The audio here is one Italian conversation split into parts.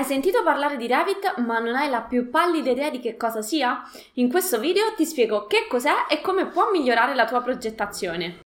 Hai sentito parlare di Revit ma non hai la più pallida idea di che cosa sia? In questo video ti spiego che cos'è e come può migliorare la tua progettazione.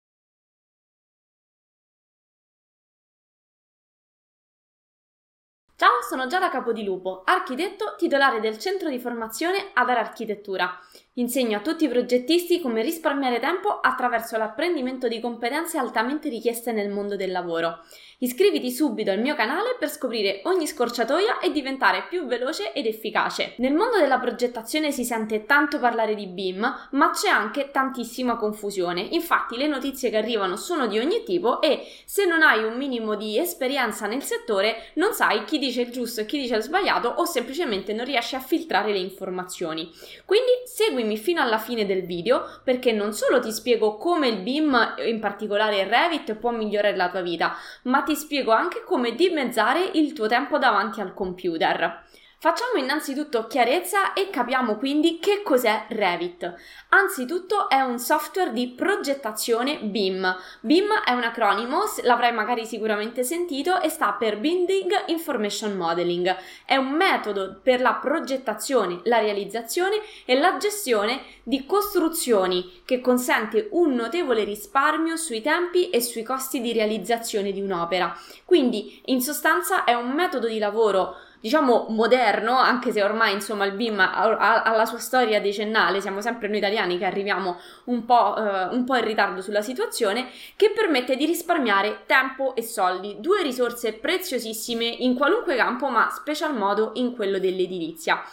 Sono Giada Capodilupo, architetto titolare del centro di formazione Adar Architettura. Insegno a tutti i progettisti come risparmiare tempo attraverso l'apprendimento di competenze altamente richieste nel mondo del lavoro. Iscriviti subito al mio canale per scoprire ogni scorciatoia e diventare più veloce ed efficace. Nel mondo della progettazione si sente tanto parlare di BIM, ma c'è anche tantissima confusione. Infatti le notizie che arrivano sono di ogni tipo e se non hai un minimo di esperienza nel settore non sai chi dice il giusto e chi dice il sbagliato o semplicemente non riesci a filtrare le informazioni. Quindi seguimi fino alla fine del video perché non solo ti spiego come il BIM, in particolare il Revit, può migliorare la tua vita, ma ti spiego anche come dimezzare il tuo tempo davanti al computer. Facciamo innanzitutto chiarezza e capiamo quindi che cos'è Revit. Anzitutto è un software di progettazione BIM. BIM è un acronimo, l'avrai magari sicuramente sentito, e sta per Building Information Modeling. È un metodo per la progettazione, la realizzazione e la gestione di costruzioni che consente un notevole risparmio sui tempi e sui costi di realizzazione di un'opera. Quindi, in sostanza, è un metodo di lavoro diciamo moderno, anche se ormai insomma il BIM ha, ha, la sua storia decennale, siamo sempre noi italiani che arriviamo un po', eh, un po' in ritardo sulla situazione, che permette di risparmiare tempo e soldi, due risorse preziosissime in qualunque campo, ma special modo in quello dell'edilizia.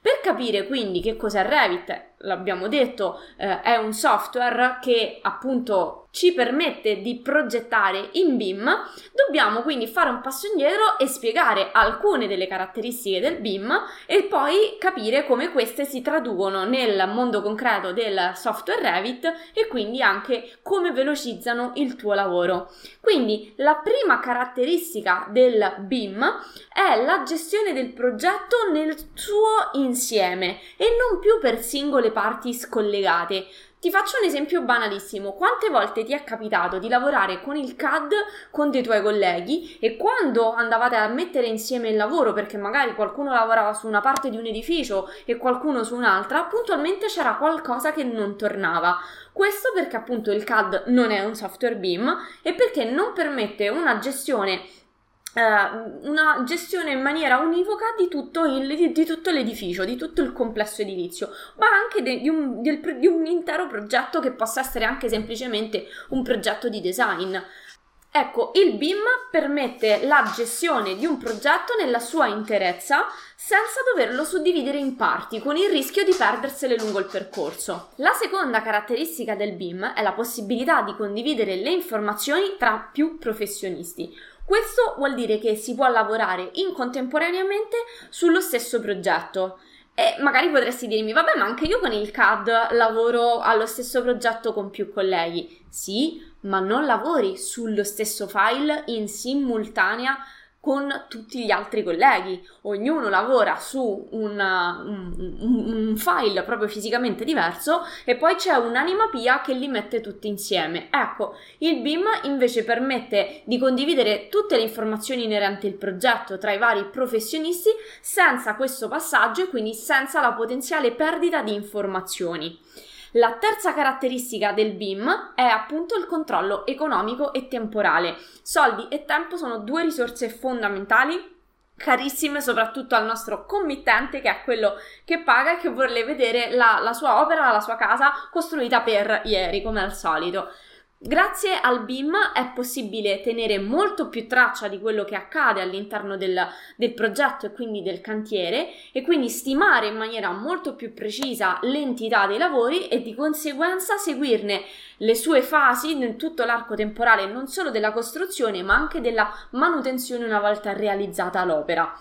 Per capire quindi che cos'è Revit, l'abbiamo detto, eh, è un software che appunto ci permette di progettare in BIM, dobbiamo quindi fare un passo indietro e spiegare alcune delle caratteristiche del BIM e poi capire come queste si traducono nel mondo concreto del software Revit e quindi anche come velocizzano il tuo lavoro. Quindi la prima caratteristica del BIM è la gestione del progetto nel suo insieme e non più per singole parti scollegate. Ti faccio un esempio banalissimo. Quante volte ti è capitato di lavorare con il CAD con dei tuoi colleghi e quando andavate a mettere insieme il lavoro, perché magari qualcuno lavorava su una parte di un edificio e qualcuno su un'altra, puntualmente c'era qualcosa che non tornava. Questo perché appunto il CAD non è un software BIM e perché non permette una gestione una gestione in maniera univoca di tutto, il, di, di tutto, l'edificio, di tutto il complesso edilizio, ma anche de, di, un, di, di, un, intero progetto che possa essere anche semplicemente un progetto di design. Ecco, il BIM permette la gestione di un progetto nella sua interezza senza doverlo suddividere in parti, con il rischio di perdersele lungo il percorso. La seconda caratteristica del BIM è la possibilità di condividere le informazioni tra più professionisti. Questo vuol dire che si può lavorare in contemporaneamente sullo stesso progetto. E magari potresti dirmi, vabbè, ma anche io con il CAD lavoro allo stesso progetto con più colleghi. Sì, ma non lavori sullo stesso file in simultanea con tutti gli altri colleghi. Ognuno lavora su una, un, un, file proprio fisicamente diverso e poi c'è un'anima pia che li mette tutti insieme. Ecco, il BIM invece permette di condividere tutte le informazioni inerenti al progetto tra i vari professionisti senza questo passaggio e quindi senza la potenziale perdita di informazioni. La terza caratteristica del BIM è appunto il controllo economico e temporale. Soldi e tempo sono due risorse fondamentali carissime soprattutto al nostro committente che è quello che paga e che vuole vedere la, la sua opera, la sua casa costruita per ieri come al solito. Grazie al BIM è possibile tenere molto più traccia di quello che accade all'interno del, del, progetto e quindi del cantiere e quindi stimare in maniera molto più precisa l'entità dei lavori e di conseguenza seguirne le sue fasi in tutto l'arco temporale non solo della costruzione ma anche della manutenzione una volta realizzata l'opera.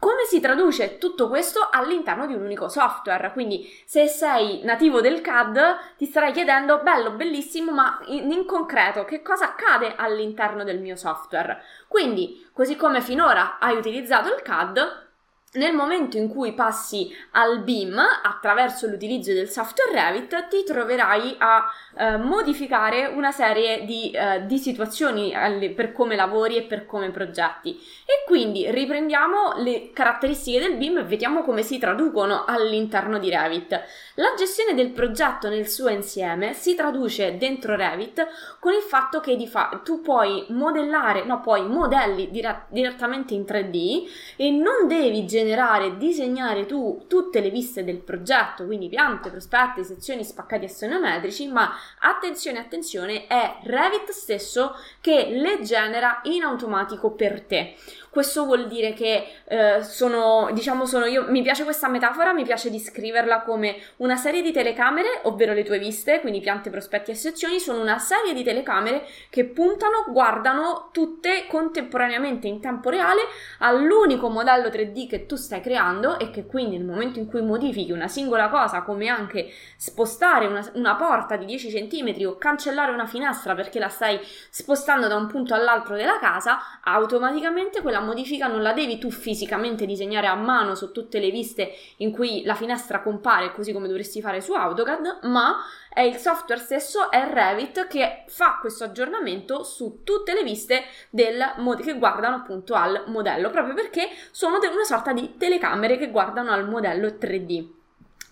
Come si traduce tutto questo all'interno di un unico software? Quindi, se sei nativo del CAD, ti starai chiedendo: bello, bellissimo, ma in, in, concreto che cosa accade all'interno del mio software? Quindi, così come finora hai utilizzato il CAD, nel momento in cui passi al BIM attraverso l'utilizzo del software Revit ti troverai a eh, modificare una serie di, eh, di situazioni alle, per come lavori e per come progetti e quindi riprendiamo le caratteristiche del BIM e vediamo come si traducono all'interno di Revit. La gestione del progetto nel suo insieme si traduce dentro Revit con il fatto che fa- tu puoi modellare, no, poi modelli dire- direttamente in 3D e non devi generare generare, disegnare tu tutte le viste del progetto, quindi piante, prospetti, sezioni spaccati assonometrici, ma attenzione, attenzione, è Revit stesso che le genera in automatico per te. Questo vuol dire che eh, sono, diciamo, sono io, mi piace questa metafora, mi piace descriverla come una serie di telecamere, ovvero le tue viste, quindi piante, prospetti e sezioni, sono una serie di telecamere che puntano, guardano tutte contemporaneamente in tempo reale all'unico modello 3D che tu stai creando e che quindi nel momento in cui modifichi una singola cosa, come anche spostare una, una porta di 10 cm o cancellare una finestra perché la stai spostando da un punto all'altro della casa, automaticamente quella la modifica non la devi tu fisicamente disegnare a mano su tutte le viste in cui la finestra compare, così come dovresti fare su AutoCAD, ma è il software stesso, è Revit, che fa questo aggiornamento su tutte le viste del, che guardano appunto al modello, proprio perché sono una sorta di telecamere che guardano al modello 3D.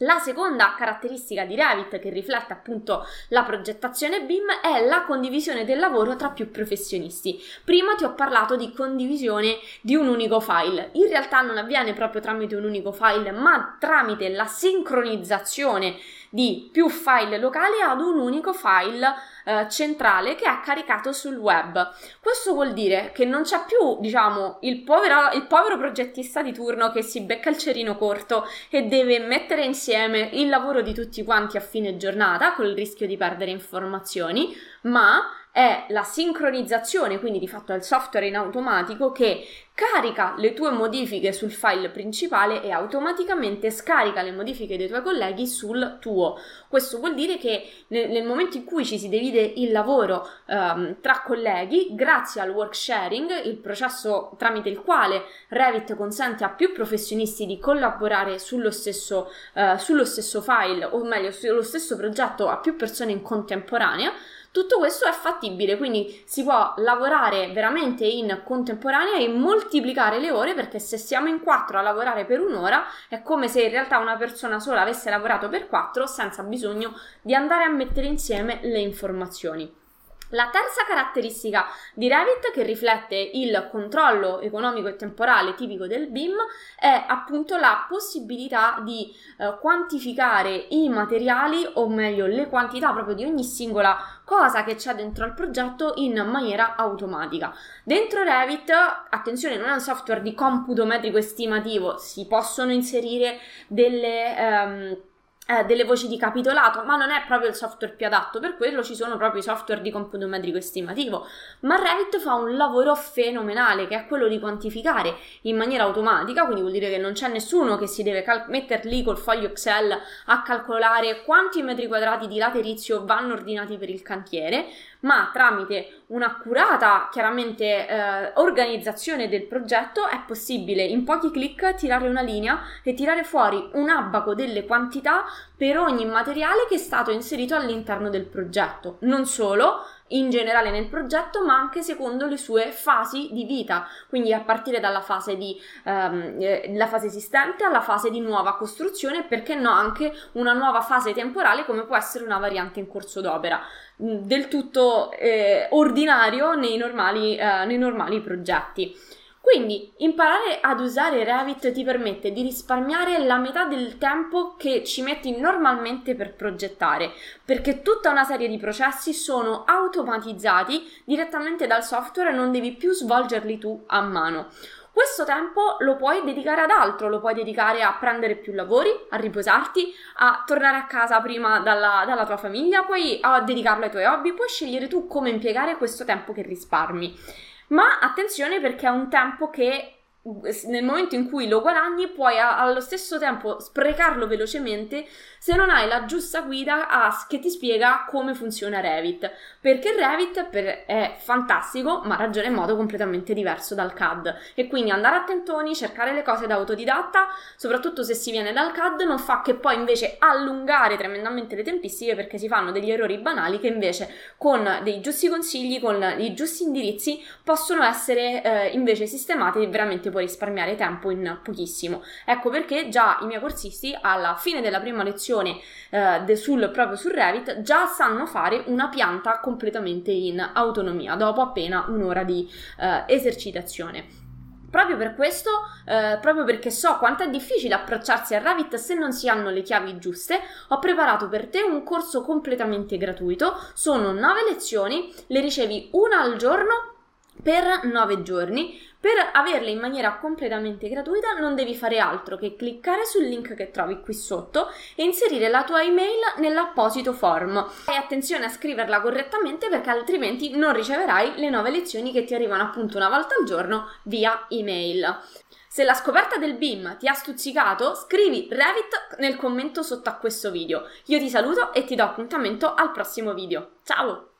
La seconda caratteristica di Revit che riflette appunto la progettazione BIM è la condivisione del lavoro tra più professionisti. Prima ti ho parlato di condivisione di un unico file. In realtà non avviene proprio tramite un unico file, ma tramite la sincronizzazione di più file locali ad un unico file eh, centrale che è caricato sul web. Questo vuol dire che non c'è più, diciamo, il povero, il povero progettista di turno che si becca il cerino corto e deve mettere insieme il lavoro di tutti quanti a fine giornata col rischio di perdere informazioni, ma è la sincronizzazione, quindi di fatto è il software in automatico che carica le tue modifiche sul file principale e automaticamente scarica le modifiche dei tuoi colleghi sul tuo. Questo vuol dire che nel, nel momento in cui ci si divide il lavoro um, tra colleghi, grazie al work sharing, il processo tramite il quale Revit consente a più professionisti di collaborare sullo stesso, uh, sullo stesso file, o meglio, sullo stesso progetto a più persone in contemporanea, tutto questo è fattibile, quindi si può lavorare veramente in contemporanea e moltiplicare le ore perché se siamo in quattro a lavorare per un'ora è come se in realtà una persona sola avesse lavorato per quattro senza bisogno di andare a mettere insieme le informazioni. La terza caratteristica di Revit che riflette il controllo economico e temporale tipico del BIM è appunto la possibilità di eh, quantificare i materiali o meglio le quantità proprio di ogni singola cosa che c'è dentro al progetto in maniera automatica. Dentro Revit, attenzione, non è un software di computo metrico estimativo, si possono inserire delle... Ehm, eh, delle voci di capitolato, ma non è proprio il software più adatto, per quello ci sono proprio i software di computo metrico estimativo. Ma Revit fa un lavoro fenomenale che è quello di quantificare in maniera automatica, quindi vuol dire che non c'è nessuno che si deve cal- mettere lì col foglio Excel a calcolare quanti metri quadrati di laterizio vanno ordinati per il cantiere, ma tramite un'accurata, chiaramente, eh, organizzazione del progetto è possibile in pochi clic tirare una linea e tirare fuori un abaco delle quantità per ogni materiale che è stato inserito all'interno del progetto. Non solo, in generale nel progetto, ma anche secondo le sue fasi di vita, quindi a partire dalla fase, di, ehm, eh, fase esistente alla fase di nuova costruzione, perché no anche una nuova fase temporale come può essere una variante in corso d'opera, mm, del tutto eh, ordinario nei normali, eh, nei normali progetti. Quindi imparare ad usare Revit ti permette di risparmiare la metà del tempo che ci metti normalmente per progettare, perché tutta una serie di processi sono automatizzati direttamente dal software e non devi più svolgerli tu a mano. Questo tempo lo puoi dedicare ad altro, lo puoi dedicare a prendere più lavori, a riposarti, a tornare a casa prima dalla, dalla tua famiglia, poi a dedicarlo ai tuoi hobby, puoi scegliere tu come impiegare questo tempo che risparmi. Ma attenzione perché è un tempo che nel momento in cui lo guadagni puoi a- allo stesso tempo sprecarlo velocemente se non hai la giusta guida a- che ti spiega come funziona Revit. Perché Revit per- è fantastico ma ragiona in modo completamente diverso dal CAD e quindi andare a tentoni cercare le cose da autodidatta soprattutto se si viene dal CAD non fa che poi invece allungare tremendamente le tempistiche perché si fanno degli errori banali che invece con dei giusti consigli con i giusti indirizzi possono essere eh, invece sistemati veramente puoi risparmiare tempo in pochissimo. Ecco perché già i miei corsisti alla fine della prima lezione eh, de sul, proprio su Revit già sanno fare una pianta completamente in autonomia dopo appena un'ora di eh, esercitazione. Proprio per questo, eh, proprio perché so quanto è difficile approcciarsi a Revit se non si hanno le chiavi giuste, ho preparato per te un corso completamente gratuito. Sono 9 lezioni, le ricevi una al giorno per 9 giorni. Per averle in maniera completamente gratuita non devi fare altro che cliccare sul link che trovi qui sotto e inserire la tua email nell'apposito form. E attenzione a scriverla correttamente perché altrimenti non riceverai le nuove lezioni che ti arrivano appunto una volta al giorno via email. Se la scoperta del BIM ti ha stuzzicato, scrivi Revit nel commento sotto a questo video. Io ti saluto e ti do appuntamento al prossimo video. Ciao!